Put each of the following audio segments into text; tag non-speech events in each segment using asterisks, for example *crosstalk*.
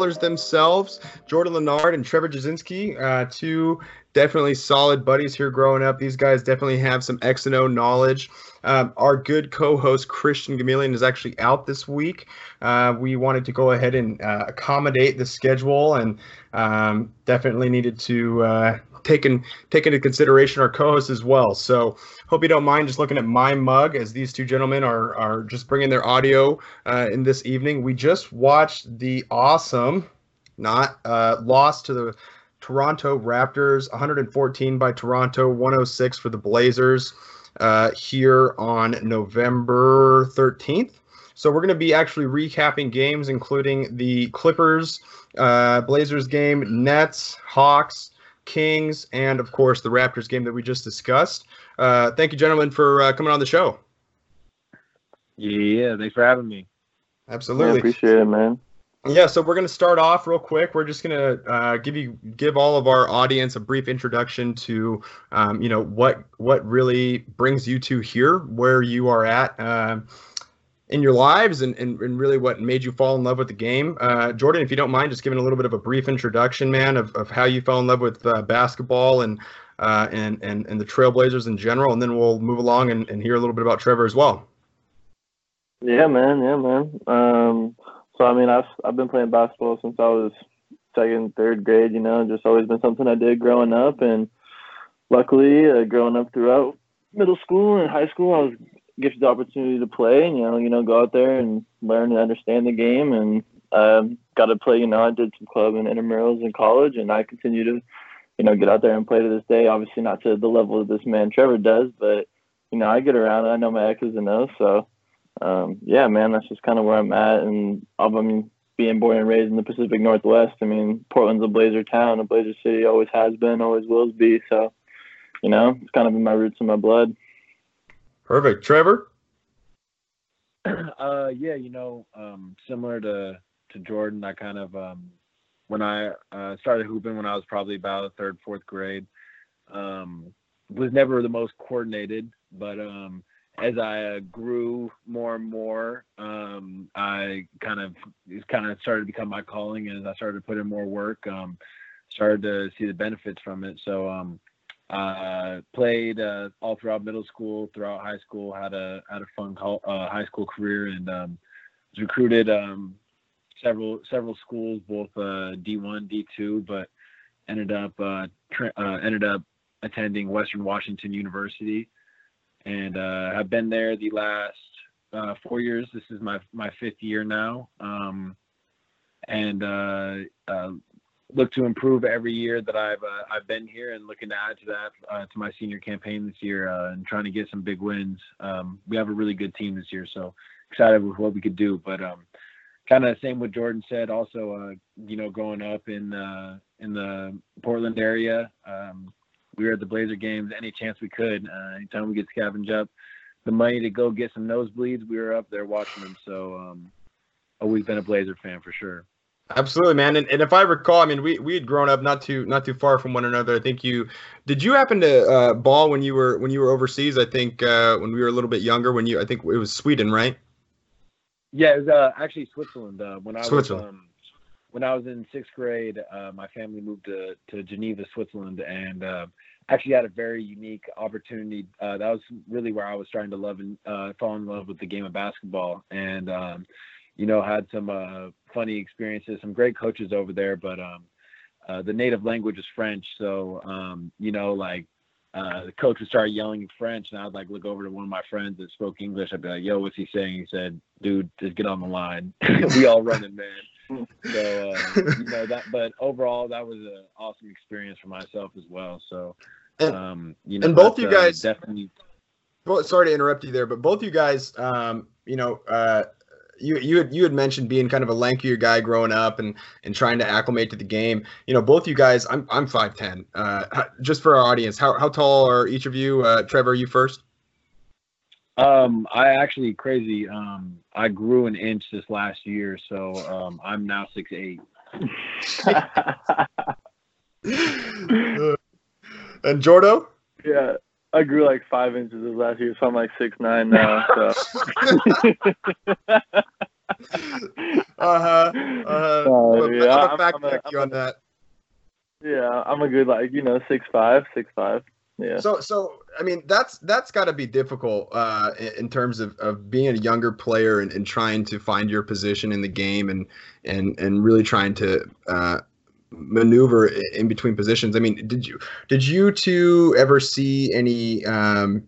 ballers themselves, Jordan Leonard and Trevor Jasinski, uh, two definitely solid buddies here growing up. These guys definitely have some X and O knowledge. Um, our good co-host Christian Gamilian is actually out this week. Uh, we wanted to go ahead and uh, accommodate the schedule, and um, definitely needed to uh, take in, take into consideration our co-host as well. So hope you don't mind just looking at my mug as these two gentlemen are are just bringing their audio uh, in this evening. We just watched the awesome, not uh, loss to the Toronto Raptors, 114 by Toronto, 106 for the Blazers uh, here on November 13th. So we're going to be actually recapping games, including the Clippers, uh, Blazers game, Nets, Hawks, Kings, and of course the Raptors game that we just discussed. Uh, thank you, gentlemen, for uh, coming on the show. Yeah, thanks for having me. Absolutely, I appreciate it, man. Yeah, so we're going to start off real quick. We're just going to uh, give you give all of our audience a brief introduction to, um, you know, what what really brings you to here, where you are at uh, in your lives, and, and, and really what made you fall in love with the game. Uh, Jordan, if you don't mind, just giving a little bit of a brief introduction, man, of, of how you fell in love with uh, basketball and, uh, and and and the Trailblazers in general, and then we'll move along and, and hear a little bit about Trevor as well. Yeah, man. Yeah, man. Um, so I mean, I've I've been playing basketball since I was second, third grade. You know, just always been something I did growing up, and luckily, uh, growing up throughout middle school and high school, I was gifted the opportunity to play, and you know, you know, go out there and learn and understand the game, and um, got to play. You know, I did some club and intramurals in college, and I continue to, you know, get out there and play to this day. Obviously, not to the level that this man Trevor does, but you know, I get around. I know my X's and O's, so um, yeah, man, that's just kind of where I'm at. And I mean, being born and raised in the Pacific Northwest, I mean, Portland's a Blazer town, a Blazer city, always has been, always will be. So, you know, it's kind of in my roots and my blood. Perfect, Trevor. *clears throat* Uh, yeah, you know, um, similar to to Jordan, I kind of um, when I uh, started hooping when I was probably about third, fourth grade, um, was never the most coordinated, but um, as I uh, grew more and more, um, I kind of it kind of started to become my calling. As I started to put in more work, um, started to see the benefits from it. So um, I played uh, all throughout middle school, throughout high school. Had a had a fun uh, high school career, and um, was recruited um, several several schools, both uh, D1, D2, but ended up uh, tra- uh, ended up attending Western Washington University and uh, I've been there the last uh, four years. This is my my fifth year now, um, and uh, uh look to improve every year that I've uh, I've been here, and looking to add to that uh, to my senior campaign this year, and trying to get some big wins. Um, we have a really good team this year, so excited with what we could do. But um, kind of the same what Jordan said. Also, uh, you know, growing up in uh, in the Portland area. Um, we were at the Blazer games any chance we could. Uh, anytime we get scavenge up the money to go get some nosebleeds, we were up there watching them. So um, always been a Blazer fan for sure. Absolutely, man. And, and if I recall, I mean, we, we had grown up not too not too far from one another. I think you did. You happen to uh, ball when you were when you were overseas? I think uh, when we were a little bit younger. When you, I think it was Sweden, right? Yeah, it was uh, actually Switzerland. Uh, when I Switzerland. was um, when I was in sixth grade, uh, my family moved to to Geneva, Switzerland, and uh, actually had a very unique opportunity. Uh, that was really where I was starting to love and uh, fall in love with the game of basketball, and um, you know had some uh, funny experiences, some great coaches over there. But um, uh, the native language is French, so um, you know like uh, the coach would start yelling in French, and I'd like look over to one of my friends that spoke English. I'd be like, "Yo, what's he saying?" He said, "Dude, just get on the line. *laughs* we all running, man." So uh, you know that, but overall, that was an awesome experience for myself as well. So and, um, you know, and both you uh, guys definitely. Well, sorry to interrupt you there, but both you guys, um, you know, uh, you you had you had mentioned being kind of a lankier guy growing up and and trying to acclimate to the game. You know, both you guys. I'm I'm five ten. Uh, just for our audience, how how tall are each of you? Uh, Trevor, you first. Um, I actually crazy. Um, I grew an inch this last year, so um, I'm now six eight. *laughs* And Jordo? Yeah, I grew like five inches this last year, so I'm like six nine now. So. *laughs* uh-huh. Uh, yeah, I'm, I'm, fact I'm check a, you on that. Yeah, I'm a good like you know six five, six five. Yeah. So so I mean that's that's got to be difficult uh, in terms of, of being a younger player and, and trying to find your position in the game and and and really trying to uh, maneuver in between positions. I mean, did you did you two ever see any um,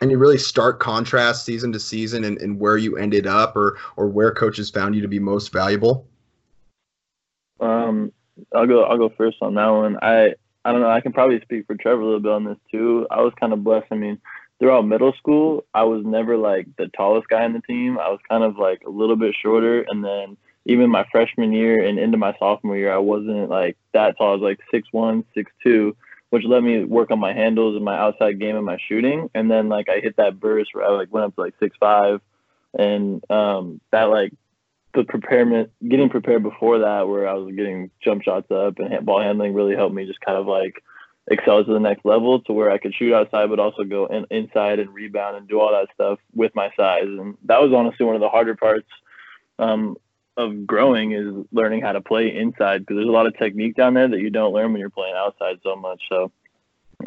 any really stark contrast season to season and, and where you ended up or or where coaches found you to be most valuable? Um, I'll go. I'll go first on that one. I I don't know. I can probably speak for Trevor a little bit on this too. I was kind of blessed. I mean, throughout middle school, I was never like the tallest guy in the team. I was kind of like a little bit shorter, and then even my freshman year and into my sophomore year, I wasn't like that tall. I was like six one, six two, which let me work on my handles and my outside game and my shooting. And then like I hit that burst where I like went up to like six five, and um, that like the preparation, getting prepared before that, where I was getting jump shots up and ball handling, really helped me just kind of like excel to the next level to where I could shoot outside, but also go in, inside and rebound and do all that stuff with my size. And that was honestly one of the harder parts um, of growing is learning how to play inside because there's a lot of technique down there that you don't learn when you're playing outside so much. So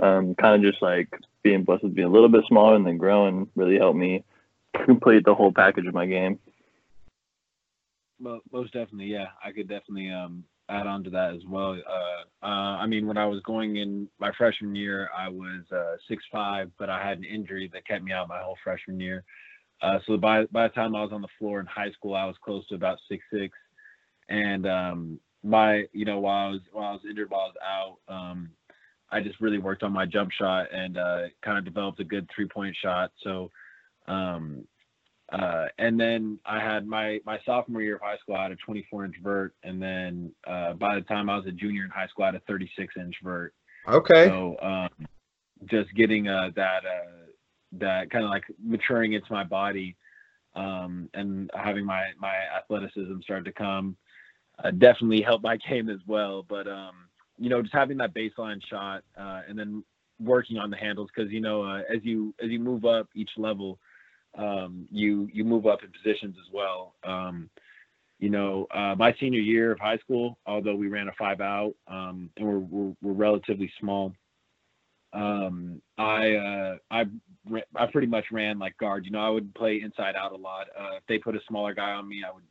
um, kind of just like being blessed with being a little bit smaller and then growing really helped me complete the whole package of my game. Well, most definitely, yeah. I could definitely um, add on to that as well. Uh, uh, I mean, when I was going in my freshman year, I was uh, six five, but I had an injury that kept me out my whole freshman year. Uh, so by by the time I was on the floor in high school, I was close to about six six, and um, my you know while I was while I was injured while I was out, um, I just really worked on my jump shot and uh, kind of developed a good three point shot. So um, uh, and then I had my my sophomore year of high school, I had a 24 inch vert, and then uh, by the time I was a junior in high school, I had a 36 inch vert. Okay. So um, just getting uh, that uh, that kind of like maturing into my body, um, and having my my athleticism start to come, uh, definitely helped my *laughs* game as well. But um, you know, just having that baseline shot, uh, and then working on the handles, because you know, as you as you move up each level um, you you move up in positions as well. Um, you know, uh, my senior year of high school, although we ran a five out um, and we're, we're, we're relatively small, um, I uh, I I pretty much ran like guard. You know, I would play inside out a lot. Uh, if they put a smaller guy on me, I would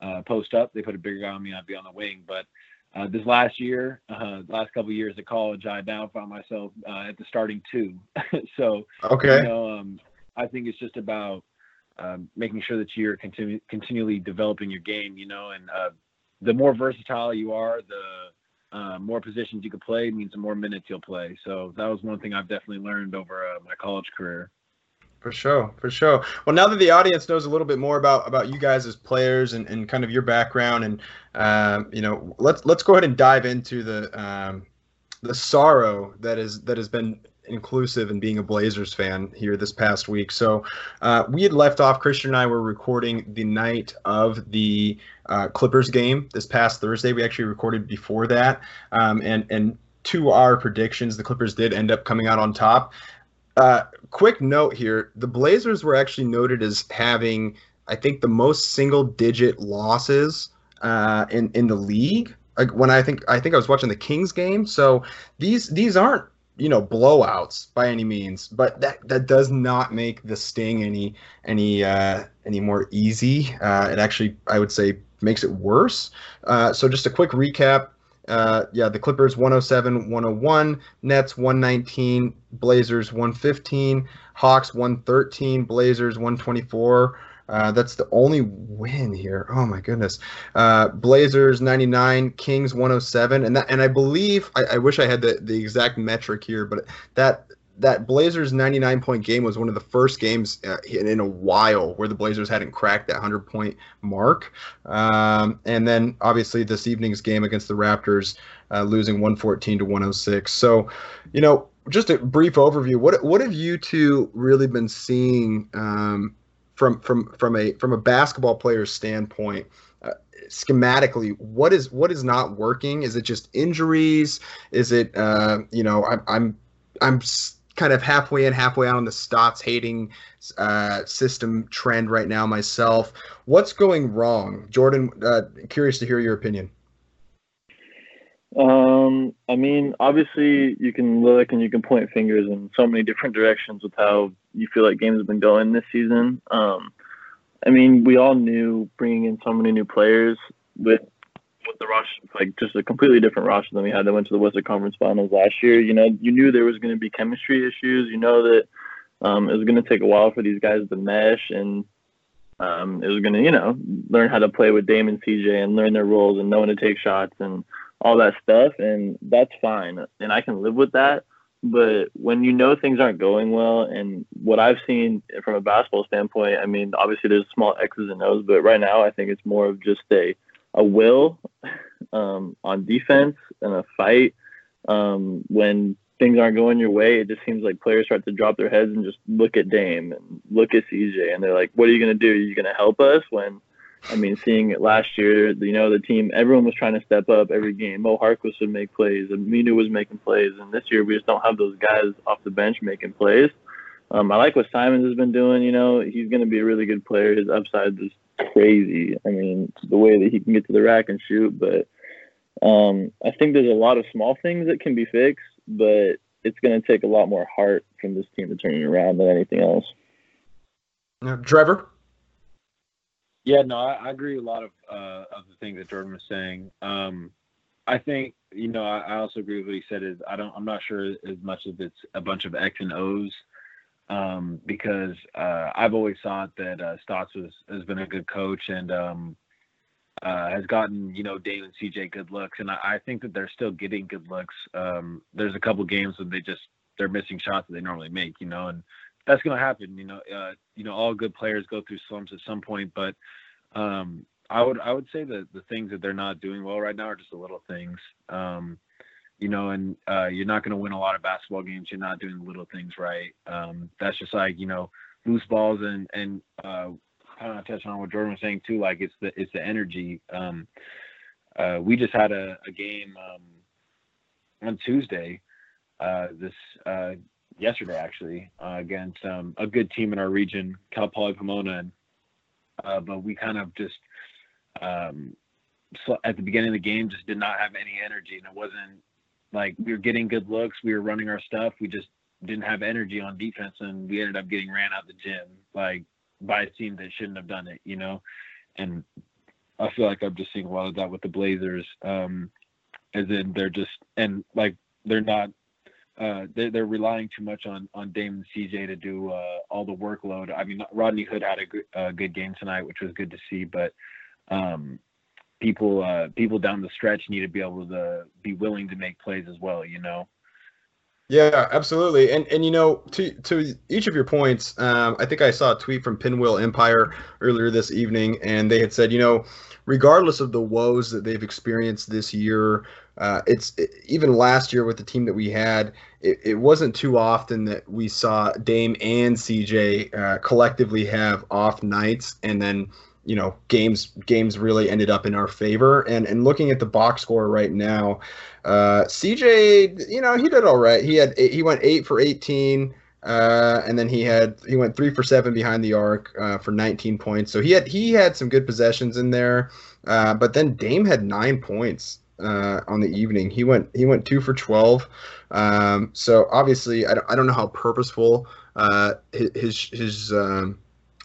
uh, post up. They put a bigger guy on me, I'd be on the wing. But uh, this last year, uh, last couple of years at college, I now found myself uh, at the starting two. *laughs* so okay, you know, um, I think it's just about um, making sure that you're continu- continually developing your game, you know, and uh, the more versatile you are, the uh, more positions you can play means the more minutes you'll play. So that was one thing I've definitely learned over uh, my college career. For sure, for sure. Well, now that the audience knows a little bit more about about you guys as players and, and kind of your background, and um, you know, let's let's go ahead and dive into the um, the sorrow that is that has been inclusive and being a Blazers fan here this past week. So uh, we had left off. Christian and I were recording the night of the uh, Clippers game this past Thursday. We actually recorded before that, um, and and to our predictions, the Clippers did end up coming out on top. Uh, quick note here: the Blazers were actually noted as having, I think, the most single-digit losses uh, in in the league. Like when I think I think I was watching the Kings game. So these these aren't you know blowouts by any means but that that does not make the sting any any uh any more easy. Uh it actually i would say makes it worse. Uh so just a quick recap. Uh yeah the clippers 107 101 nets 119 blazers 115 hawks 113 blazers 124 uh, that's the only win here. Oh my goodness. Uh, Blazers 99, Kings 107, and that and I believe I, I wish I had the, the exact metric here, but that that Blazers 99 point game was one of the first games uh, in, a while where the Blazers hadn't cracked that 100 point mark. Um, and then obviously this evening's game against the Raptors, uh, losing 114 to 106. So, you know, just a brief overview. What what have you two really been seeing um, from from from a from a basketball player's standpoint uh, schematically what is what is not working is it just injuries is it uh, you know I, i'm i'm kind of halfway in, halfway out on the Stotts hating uh, system trend right now myself. What's going wrong, Jordan? Uh, curious to hear your opinion. Um, I mean, obviously, you can look and you can point fingers in so many different directions with how you feel like games have been going this season. Um, I mean, we all knew bringing in so many new players with with the rush, like just a completely different roster than we had that went to the Western Conference Finals last year. You know, you knew there was going to be chemistry issues. You know that um, it was going to take a while for these guys to mesh, and um, it was going to, you know, learn how to play with Damon CJ and learn their roles and know when to take shots and all that stuff, and that's fine, and I can live with that. But when you know things aren't going well, and what I've seen from a basketball standpoint, I mean, obviously there's small X's and O's, but right now I think it's more of just a a will um, on defense and a fight. Um, when things aren't going your way, it just seems like players start to drop their heads and just look at Dame and look at CJ, and they're like, "What are you going to do? Are you going to help us?" When I mean, seeing it last year, you know, the team, everyone was trying to step up every game. Mo Harkless would make plays, Aminu was making plays, and this year we just don't have those guys off the bench making plays. Um, I like what Simons has been doing. You know, he's going to be a really good player. His upside is crazy. I mean, the way that he can get to the rack and shoot. But um, I think there's a lot of small things that can be fixed, but it's going to take a lot more heart from this team to turn it around than anything else. Uh, Trevor. Yeah, no, I, I agree a lot of uh, of the things that Jordan was saying. Um, I think you know I, I, also agree with what he said. Is I don't I'm not sure as much as it's a bunch of X and O's um, because uh, I've always thought that uh, Stotts was, has been a good coach and um, uh, has gotten you know Dame and CJ good looks, and I, I think that they're still getting good looks. Um, there's a couple games when they just they're missing shots that they normally make, you know, and that's going to happen. You know, uh, you know, all good players go through slumps at some point, but um, I would I would say that the things that they're not doing well right now are just the little things. Um, you know, and uh, you're not going to win a lot of basketball games. You're not doing little things right. Um, that's just like you know, loose balls and and uh, kind of touching on what Jordan was saying too. Like it's the it's the energy. Um, uh, we just had a, a game um, on Tuesday. Uh, this uh, yesterday actually uh, against um, a good team in our region, Cal Poly Pomona, and, uh, but we kind of just um, so at the beginning of the game just did not have any energy, and it wasn't like we were getting good looks, we were running our stuff, we just didn't have energy on defense, and we ended up getting ran out the gym like by a team that shouldn't have done it, you know, and I feel like I'm just seeing a lot of that with the Blazers. Um, as in they're just and like they're not uh, they're, they're relying too much on on Dame and CJ to do uh, all the workload. I mean, Rodney Hood had a good, good game tonight, which was good to see. But um, people uh, people down the stretch need to be able to be willing to make plays as well. You know. Yeah, absolutely. And and you know, to to each of your points, um, I think I saw a tweet from Pinwheel Empire earlier this evening, and they had said, you know, regardless of the woes that they've experienced this year, uh, it's it, even last year with the team that we had, it, it, wasn't too often that we saw Dame and CJ uh, collectively have off nights, and then you know games games really ended up in our favor. And and looking at the box score right now, uh, CJ, you know he did all right. He had he went eight for eighteen. Uh, and then he had he went three for seven behind the arc uh, for 19 points. So he had he had some good possessions in there. Uh, but then Dame had nine points uh, on the evening. He went he went two for 12. Um, so obviously I don't, I don't know how purposeful uh, his his um,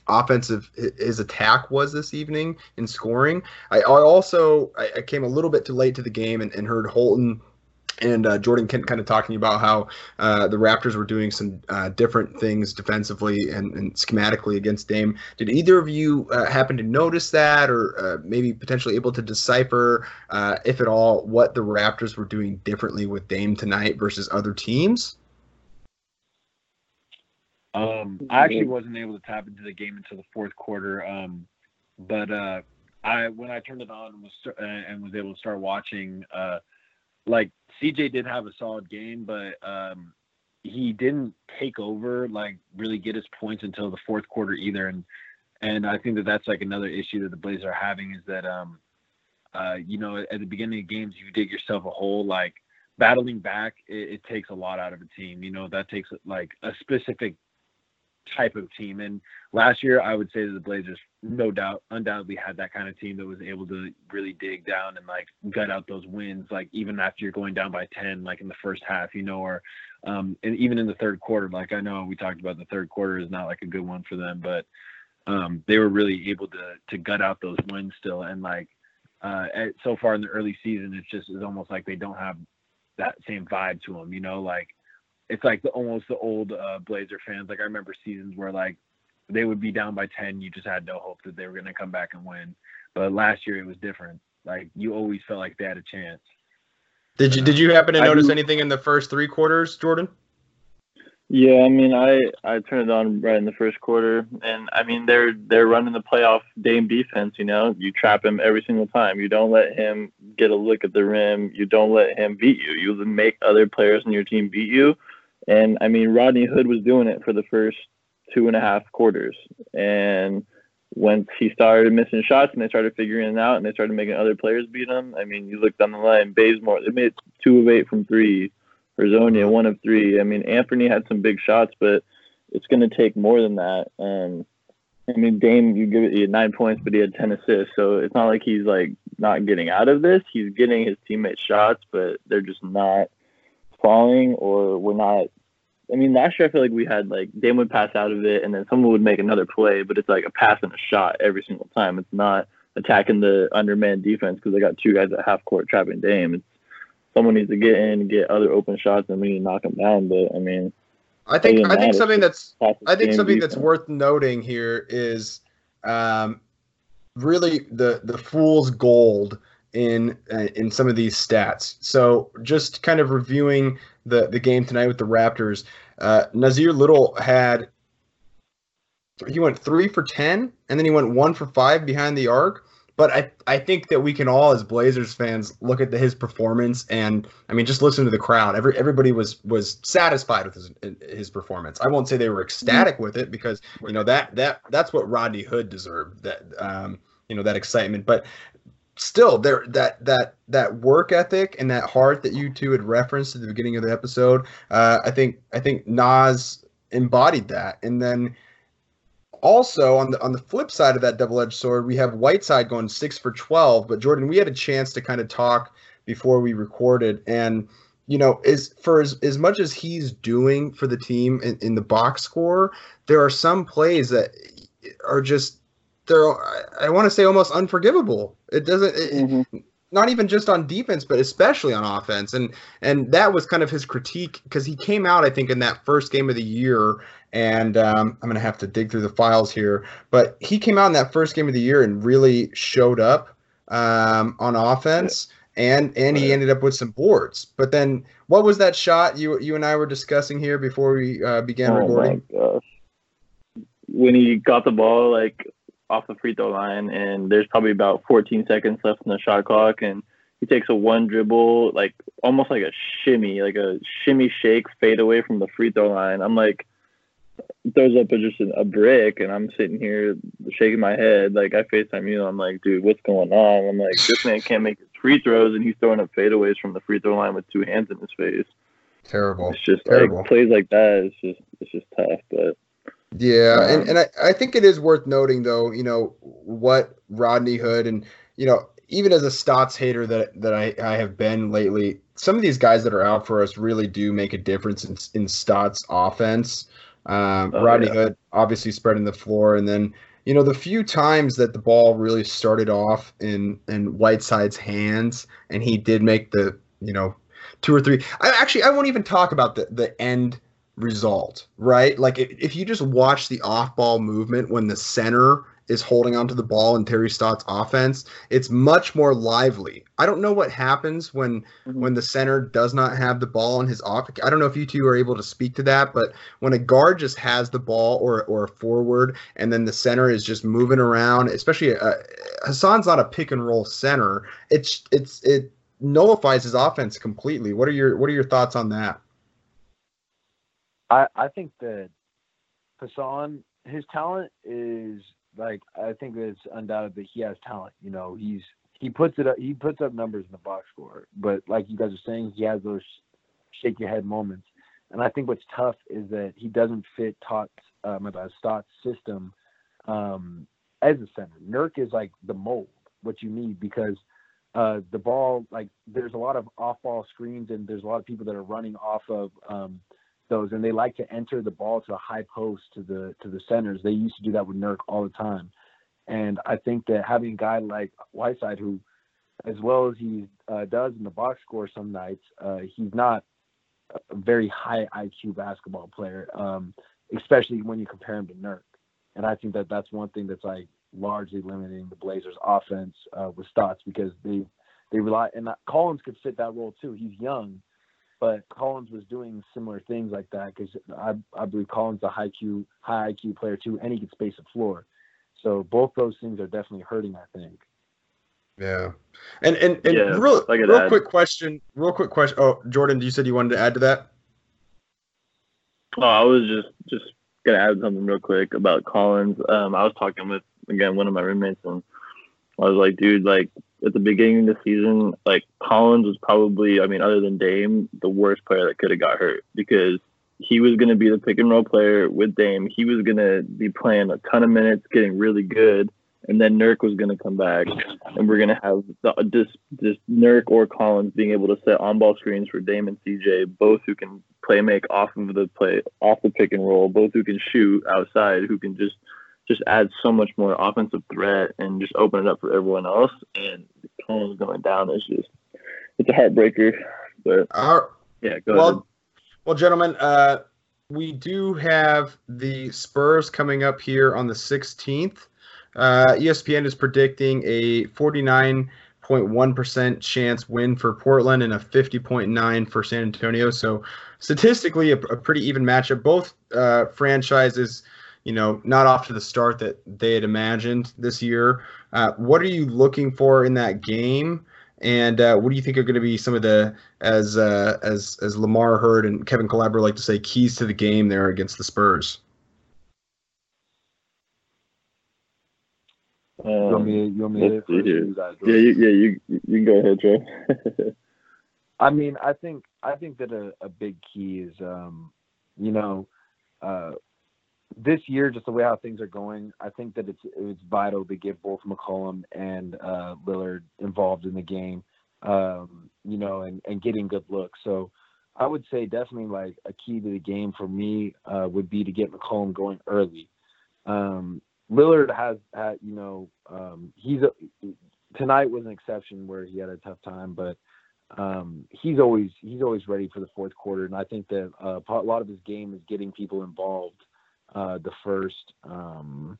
offensive his attack was this evening in scoring. I, I also I, I, came a little bit too late to the game and, and heard Holton and uh, Jordan Kent kind of talking about how uh, the Raptors were doing some uh, different things defensively and, and, schematically against Dame. Did either of you uh, happen to notice that, or uh, maybe potentially able to decipher, uh, if at all, what the Raptors were doing differently with Dame tonight versus other teams? Um, I actually wasn't able to tap into the game until the fourth quarter, um, but I when I turned it on and was, and was able to start watching like CJ did have a solid game, but um, he didn't take over like really get his points until the fourth quarter either. And and I think that that's like another issue that the Blazers are having is that um, uh, you know at the beginning of games you dig yourself a hole like battling back, it, it takes a lot out of a team. You know, that takes like a specific type of team. And last year, I would say that the Blazers, no doubt, undoubtedly had that kind of team that was able to really dig down and like gut out those wins, like even after you're going down by 10, like in the first half, you know, or um, and even in the third quarter. Like I know we talked about the third quarter is not like a good one for them, but um, they were really able to to gut out those wins still. And like uh, so far in the early season, it's just it's almost like they don't have that same vibe to them, you know, like it's like the almost the old uh, Blazer fans. Like I remember seasons where like they would be down by 10, you just had no hope that they were going to come back and win. But last year it was different. Like you always felt like they had a chance. Did you did you happen to notice anything in the first three quarters, Jordan? Yeah, I mean, I I turned it on right in the first quarter, and I mean they're they're running the playoff Dame defense. You know, you trap him every single time. You don't let him get a look at the rim. You don't let him beat you. You make other players in your team beat you. And I mean, Rodney Hood was doing it for the first two and a half quarters, and once he started missing shots and they started figuring it out and they started making other players beat him. I mean, you look down the line, Bazemore, they made two of eight from three. Hezonja, one of three. I mean, Anthony had some big shots, but it's going to take more than that. Um, I mean, Dame, you give it he had nine points, but he had ten assists, so it's not like he's like not getting out of this. He's getting his teammates shots, but they're just not falling, or we're not. I mean, last year I feel like we had like Dame would pass out of it, and then someone would make another play, but it's like a pass and a shot every single time. It's not attacking the underman defense because they got two guys at half court trapping Dame. It's someone needs to get in and get other open shots, and we need to knock them down. But I mean, I think I think something that's I think something defense. that's worth noting here is um, really the the fool's gold in uh, in some of these stats. So just kind of reviewing the the game tonight with the Raptors, uh, Nassir Little had he went three for ten, and then he went one for five behind the arc. But I, I think that we can all, as Blazers fans, look at the, his performance, and I mean, just listen to the crowd. Every everybody was was satisfied with his his performance. I won't say they were ecstatic with it because you know that that that's what Rodney Hood deserved. That um, you know that excitement, but still there that that that work ethic and that heart that you two had referenced at the beginning of the episode. Uh, I think I think Nas embodied that, and then also on the on the flip side of that double-edged sword, we have Whiteside going six for twelve. But Jordan, we had a chance to kind of talk before we recorded, and you know, is for as, as much as he's doing for the team in, in the box score, there are some plays that are just they're I want to say almost unforgivable. It doesn't. It, mm-hmm not even just on defense, but especially on offense. And and that was kind of his critique because he came out, I think, in that first game of the year. And um, I'm gonna have to dig through the files here, but he came out in that first game of the year and really showed up um, on offense. And and he ended up with some boards. But then, what was that shot you you and I were discussing here before we uh, began oh recording? When he got the ball, like off the free throw line, and there's probably about 14 seconds left in the shot clock, and he takes a one dribble, like almost like a shimmy, like a shimmy shake fade away from the free throw line. I'm like, throws up a, just a, a brick, and I'm sitting here shaking my head. Like I Facetime you, I'm like, dude, what's going on? I'm like, this man can't make his free throws, and he's throwing up fadeaways from the free throw line with two hands in his face. Terrible. It's just Terrible. like plays like that. It's just it's just tough, but. Yeah, um, and, and I, I think it is worth noting though, you know, what Rodney Hood and you know, even as a Stotts hater that that I, I have been lately, some of these guys that are out for us really do make a difference in in Stotts offense. Um, oh, Rodney yeah. Hood obviously spreading the floor, and then you know the few times that the ball really started off in in Whiteside's hands, and he did make the you know two or three. I actually I won't even talk about the the end result, right? Like if, if you just watch the off ball movement when the center is holding onto the ball in Terry Stotts' offense, it's much more lively. I don't know what happens when mm-hmm. when the center does not have the ball in his off. I don't know if you two are able to speak to that, but when a guard just has the ball or or a forward, and then the center is just moving around, especially uh, Hassan's not a pick and roll center. It's it's it nullifies his offense completely. What are your what are your thoughts on that? I I think that Hassan, his talent is like I think it's undoubted that he has talent. You know, he's he puts it up. He puts up numbers in the box score, but like you guys are saying, he has those shake your head moments. And I think what's tough is that he doesn't fit Tott's, uh, my Stott's system um, as a center. Nurk is like the mold, what you need because uh, the ball, like there's a lot of off-ball screens and there's a lot of people that are running off of um, those, and they like to enter the ball to a high post to the to the centers. They used to do that with Nurk all the time, and I think that having a guy like Whiteside who, as well as he uh, does in the box score some nights, uh, he's not a very high IQ basketball player, um, especially when you compare him to Nurk. And I think that that's one thing that's like largely limiting the Blazers' offense uh, with Stotts because they they rely and Collins could fit that role too. He's young, but Collins was doing similar things like that because I I believe Collins a high IQ high IQ player too, and he can space the floor. So both those things are definitely hurting. I think. Yeah, and and, and yeah, real real add. quick question, real quick question. Oh, Jordan, you said you wanted to add to that. Oh, I was just just gonna add something real quick about Collins. Um, I was talking with again one of my roommates, and I was like, dude, like at the beginning of the season, like Collins was probably, I mean, other than Dame, the worst player that could have got hurt because he was going to be the pick and roll player with Dame. He was going to be playing a ton of minutes, getting really good, and then Nurk was going to come back, and we're going to have the, this this Nurk or Collins being able to set on ball screens for Dame and CJ, both who can play make off of the play off the pick and roll, both who can shoot outside, who can just just add so much more offensive threat and just open it up for everyone else. And Collins going down is just it's a heartbreaker. But Our, yeah, go well, ahead. Well, gentlemen, uh, we do have the Spurs coming up here on the 16th. Uh, ESPN is predicting a 49.1% chance win for Portland and a 50.9 for San Antonio. So statistically, a, a pretty even matchup. Both uh, franchises, you know, not off to the start that they had imagined this year. Uh, what are you looking for in that game? And uh, what do you think are going to be some of the, as uh, as as Lamar Hurd and Kevin Calabro like to say, keys to the game there against the Spurs? Um, you want me? You want me to you guys, yeah, you, yeah, you you can go ahead, Trey. *laughs* I mean, I think I think that a, a big key is, um, you know, uh, this year, just the way how things are going, I think that it's it's vital to get both McCollum and uh, Lillard involved in the game, um, you know, and, and getting good looks. So I would say definitely like a key to the game for me uh, would be to get McCollum going early. Um, Lillard has had, you know, um, he's a, tonight was an exception where he had a tough time, but um, he's always he's always ready for the fourth quarter, and I think that uh, a lot of his game is getting people involved. Uh, the first um,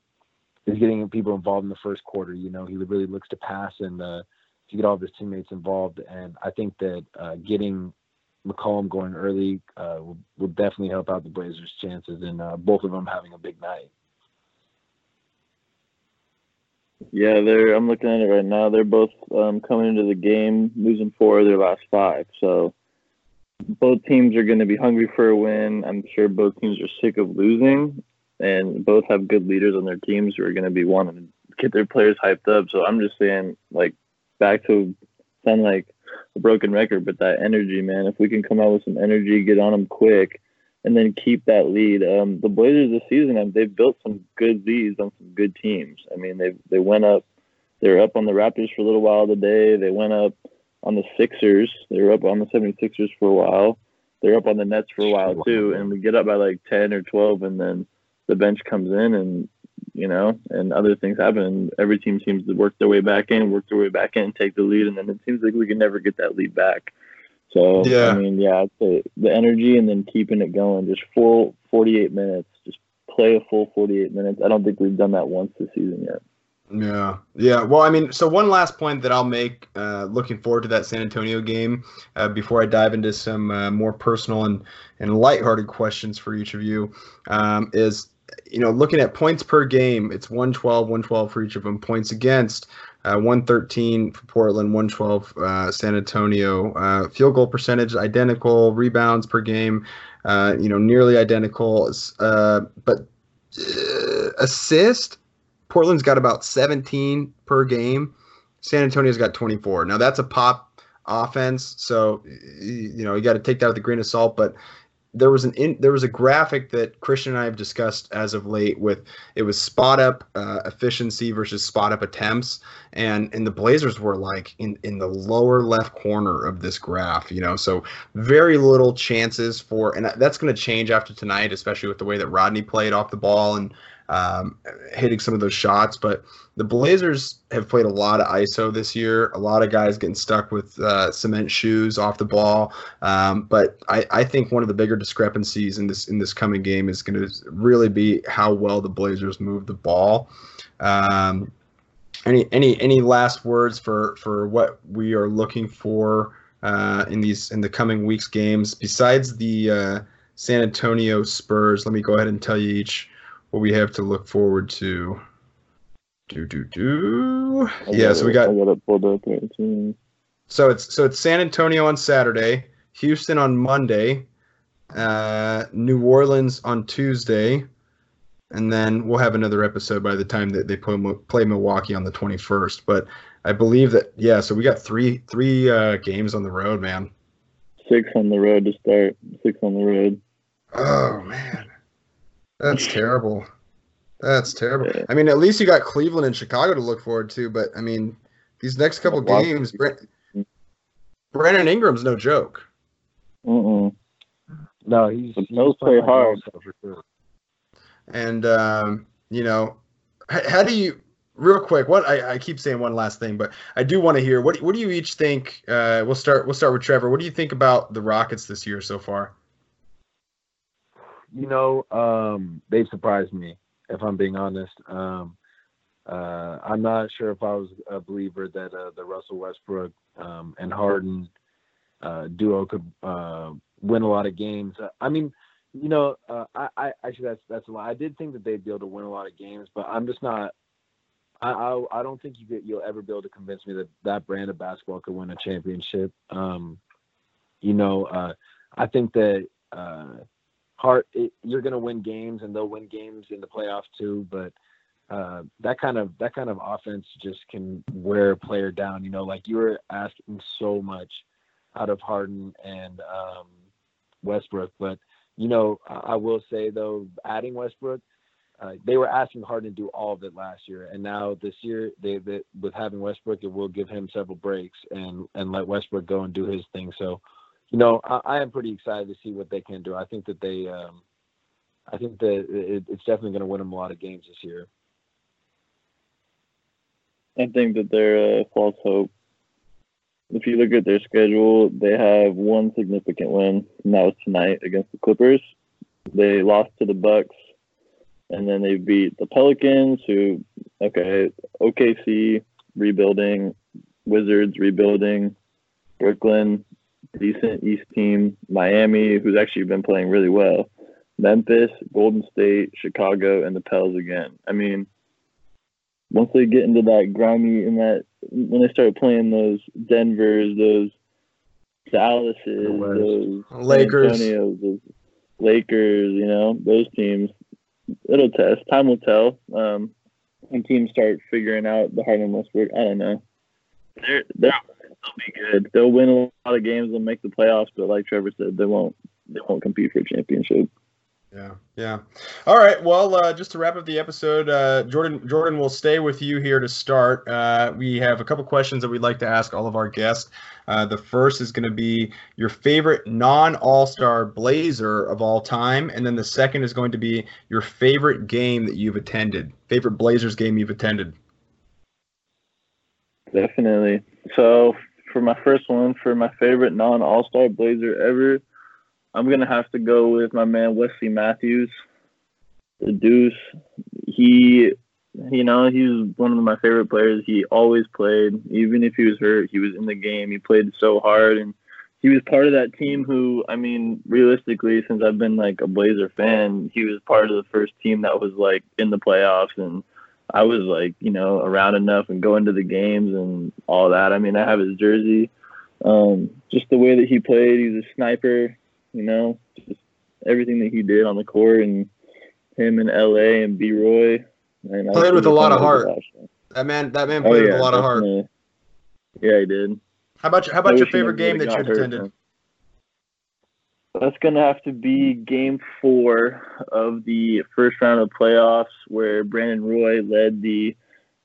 is getting people involved in the first quarter. You know, he really looks to pass and uh, to get all of his teammates involved, and I think that uh, getting McCollum going early uh, will, will, definitely help out the Blazers' chances, and uh, both of them having a big night. Yeah, they're. I'm looking at it right now. They're both um, coming into the game losing four of their last five. So both teams are going to be hungry for a win. I'm sure both teams are sick of losing, and both have good leaders on their teams who are going to be wanting to get their players hyped up. So I'm just saying, like, back to sound like a broken record, but that energy, man. If we can come out with some energy, get on them quick and then keep that lead. Um, the Blazers this season, they've built some good leads on some good teams. I mean, they they went up, they were up on the Raptors for a little while today. They went up on the Sixers. They were up on the 76ers for a while. They're up on the Nets for a while too. And we get up by like 10 or 12, and then the bench comes in, and you know, and other things happen. And every team seems to work their way back in, work their way back in, take the lead, and then it seems like we can never get that lead back. So yeah. I mean, yeah, I'd say the energy and then keeping it going, just full 48 minutes, just play a full 48 minutes. I don't think we've done that once this season yet. Yeah, yeah. Well, I mean, so one last point that I'll make, uh, looking forward to that San Antonio game, uh, before I dive into some uh, more personal and and lighthearted questions for each of you, um, is you know looking at points per game, it's 112, 112 for each of them. Points against, uh, 113 for Portland, 112 uh, San Antonio. Uh, field goal percentage identical, rebounds per game, uh, you know, nearly identical. Uh, but assist, Portland's got about 17 per game. San Antonio's got 24. Now that's a pop offense, so you know you got to take that with a grain of salt. But there was an in, there was a graphic that Christian and I have discussed as of late with it was spot up uh, efficiency versus spot up attempts and and the Blazers were like in in the lower left corner of this graph you know so very little chances for and that's going to change after tonight especially with the way that Rodney played off the ball and um, hitting some of those shots. But the Blazers have played a lot of ISO this year. A lot of guys getting stuck with uh, cement shoes off the ball. Um, but I, I think one of the bigger discrepancies in this in this coming game is going to really be how well the Blazers move the ball. Um, any any any last words for for what we are looking for uh, in these in the coming weeks games besides the uh, San Antonio Spurs? Let me go ahead and tell you each what we have to look forward to. Do do do. Yeah, so we got. I got it pulled up right too. So it's so it's San Antonio on Saturday, Houston on Monday, uh, New Orleans on Tuesday, and then we'll have another episode by the time that they play, play Milwaukee on the 21st. But I believe that yeah, so we got three three uh, games on the road, man. Six on the road to start. Six on the road. Oh man. That's terrible. That's terrible. I mean, at least you got Cleveland and Chicago to look forward to, but I mean, these next couple games, Brandon Ingram's no joke. Mm-mm. No, he's, he's those play hard. Sure. And um, you know, how, how, do you? Real quick, what I, I, keep saying one last thing, but I do want to hear what what do you each think? Uh, we'll start we'll start with Trevor. What do you think about the Rockets this year so far? You know, um, they've surprised me, if I'm being honest. Um, uh, I'm not sure if I was a believer that uh, the Russell Westbrook um, and Harden uh, duo could uh, win a lot of games. I mean, you know, uh, I, I actually that's that's a lot. I did think that they'd be able to win a lot of games, but I'm just not. I I, I don't think you you'll ever be able to convince me that that brand of basketball could win a championship. Um, you know, uh, I think that hard. It, you're going to win games, and they'll win games in the playoffs too. But uh, that kind of that kind of offense just can wear a player down. You know, like you were asking so much out of Harden and um, Westbrook, but you know, I, I will say though, adding Westbrook. Uh, they were asking Harden to do all of it last year, and now this year, they, they with having Westbrook, it will give him several breaks and and let Westbrook go and do his thing. So, you know, I, I, am pretty excited to see what they can do. I think that they, um, I think that it, it's definitely going to win them a lot of games this year. I think that they're a false hope. If you look at their schedule, they have one significant win, and that was tonight against the Clippers. They lost to the Bucks, and then they beat the Pelicans, who, okay, OKC rebuilding, Wizards rebuilding, Brooklyn decent East team. Miami, who's actually been playing really well. Memphis, Golden State, Chicago, and the Pels again. I mean, once they get into that grimy and that when they start playing those Denvers, those Dallases, those Lakers, Antonio, those Lakers, you know, those teams, it'll test. Time will tell. Um, when teams start figuring out the Harden Westbrook, I don't know. They're they're they'll be good. They'll win a lot of games. They'll make the playoffs, but like Trevor said, they won't. They won't compete for a championship. Yeah, yeah. All right. Well, uh, just to wrap up the episode, uh, Jordan, Jordan will stay with you here to start. Uh, we have a couple questions that we'd like to ask all of our guests. Uh, the first is going to be your favorite non-All-Star Blazer of all time, and then the second is going to be your favorite game that you've attended, favorite Blazers game you've attended. Definitely. So for my first one, for my favorite non All Star Blazer ever, I'm gonna have to go with my man Wesley Matthews, the Deuce. He, you know, he's one of my favorite players. He always played, even if he was hurt. He was in the game. He played so hard, and he was part of that team. Who, I mean, realistically, since I've been like a Blazer fan, he was part of the first team that was like in the playoffs and I was like, you know, around enough and going to the games and all that. I mean, I have his jersey. Um, just the way that he played, he's a sniper, you know, just everything that he did on the court and him in LA and B Roy. And played with a lot of heart. That man, that man played oh, yeah, with a lot of heart. Yeah, he did. How about how about your favorite game that you attended? That's gonna have to be Game Four of the first round of playoffs, where Brandon Roy led the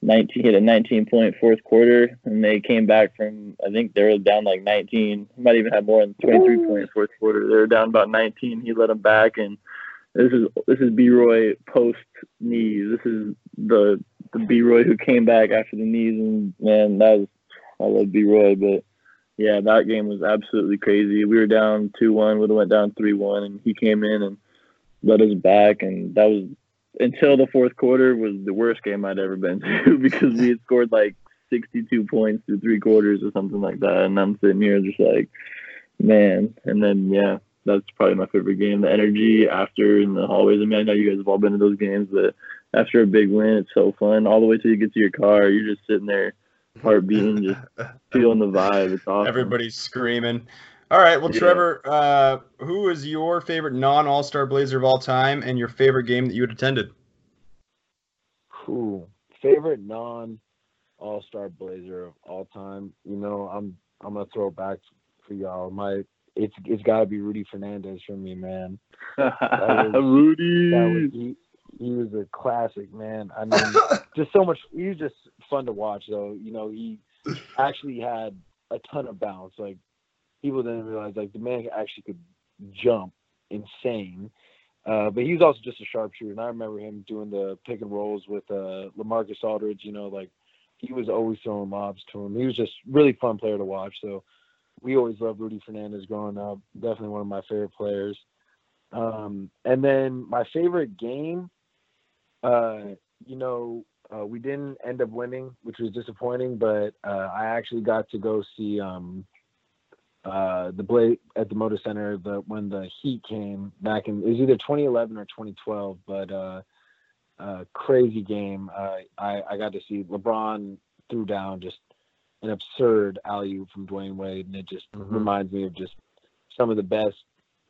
19 hit a 19 point fourth quarter, and they came back from I think they were down like 19. He might even have more than 23 points fourth quarter. They were down about 19. He led them back, and this is this is B Roy post knees. This is the the B Roy who came back after the knees, and man, that was I love B Roy, but yeah, that game was absolutely crazy. We were down two one, would have went down three one, and he came in and led us back, and that was until the fourth quarter was the worst game I'd ever been *laughs* to because we had scored like 62 points through three quarters or something like that, and I'm sitting here just like, man. And then yeah, that's probably my favorite game. The energy after in the hallways. I mean, I know you guys have all been to those games, but after a big win, it's so fun. All the way till you get to your car, you're just sitting there, heart beating, just *laughs* feeling the vibe. It's awesome. Everybody's screaming. All right, well, yeah. Trevor, uh, who is your favorite non-All Star Blazer of all time, and your favorite game that you had attended? Cool. Favorite non All Star Blazer of all time. You know, I'm I'm gonna throw back for y'all. My it's it's got to be Rudy Fernandez for me, man. *laughs* Was, Rudy. Was, he, he was a classic, man. I mean, *laughs* just so much. He was just fun to watch, though. You know, he actually had a ton of bounce. Like people didn't realize, like the man actually could jump insane. Uh, but he was also just a sharpshooter, and I remember him doing the pick and rolls with uh, LaMarcus Aldridge. You know, like he was always throwing lobs to him. He was just really fun player to watch. So we always loved Rudy Fernandez growing up. Definitely one of my favorite players. Um, and then my favorite game, uh, you know, uh, we didn't end up winning, which was disappointing. But uh, I actually got to go see um, uh, the Blade at the Moda Center the when the Heat came back in it was either 2011 or 2012, but uh, uh, crazy game. Uh, I I got to see LeBron threw down just an absurd alley oop from Dwyane Wade, and it just mm-hmm. reminds me of just some of the best.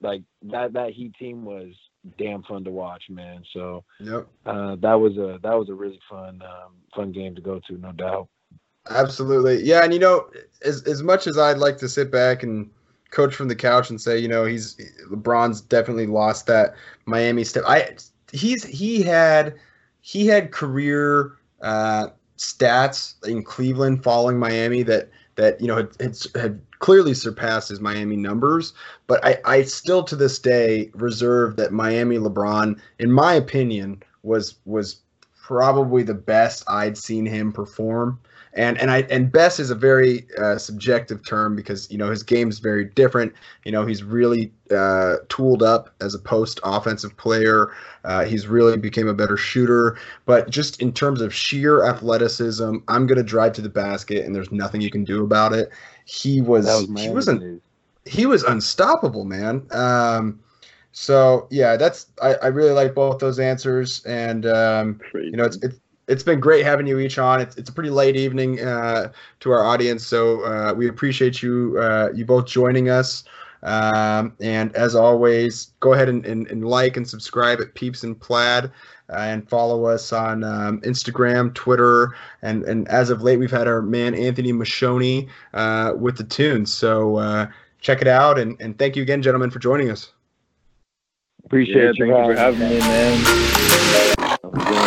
Like that that Heat team was damn fun to watch, man. So yep. uh, that was a that was a really fun um, fun game to go to, no doubt. Absolutely. Yeah, and you know, as as much as I'd like to sit back and coach from the couch and say, you know, he's LeBron's definitely lost that Miami step. I he's he had he had career uh, stats in Cleveland following Miami that that you know had, had, had clearly surpasses Miami numbers. But I, I still to this day reserve that Miami LeBron, in my opinion, was was probably the best I'd seen him perform and and I and best is a very uh, subjective term because you know his game is very different. You know he's really uh, tooled up as a post offensive player. Uh, he's really became a better shooter. But just in terms of sheer athleticism, I'm gonna drive to the basket, and there's nothing you can do about it. He was, was he wasn't he was unstoppable, man. Um, so yeah, that's I, I really like both those answers, and um, you know it's it's it's been great having you each on. It's, it's a pretty late evening uh, to our audience, so uh, we appreciate you uh, you both joining us. Um, and as always, go ahead and, and, and, like and subscribe at Peeps and Plaid, uh, and follow us on um, Instagram, Twitter, and and as of late, we've had our man Anthony Machoni uh, with the tunes. So uh, check it out, and, and thank you again, gentlemen, for joining us. Appreciate yeah, you, thank you for having me, man.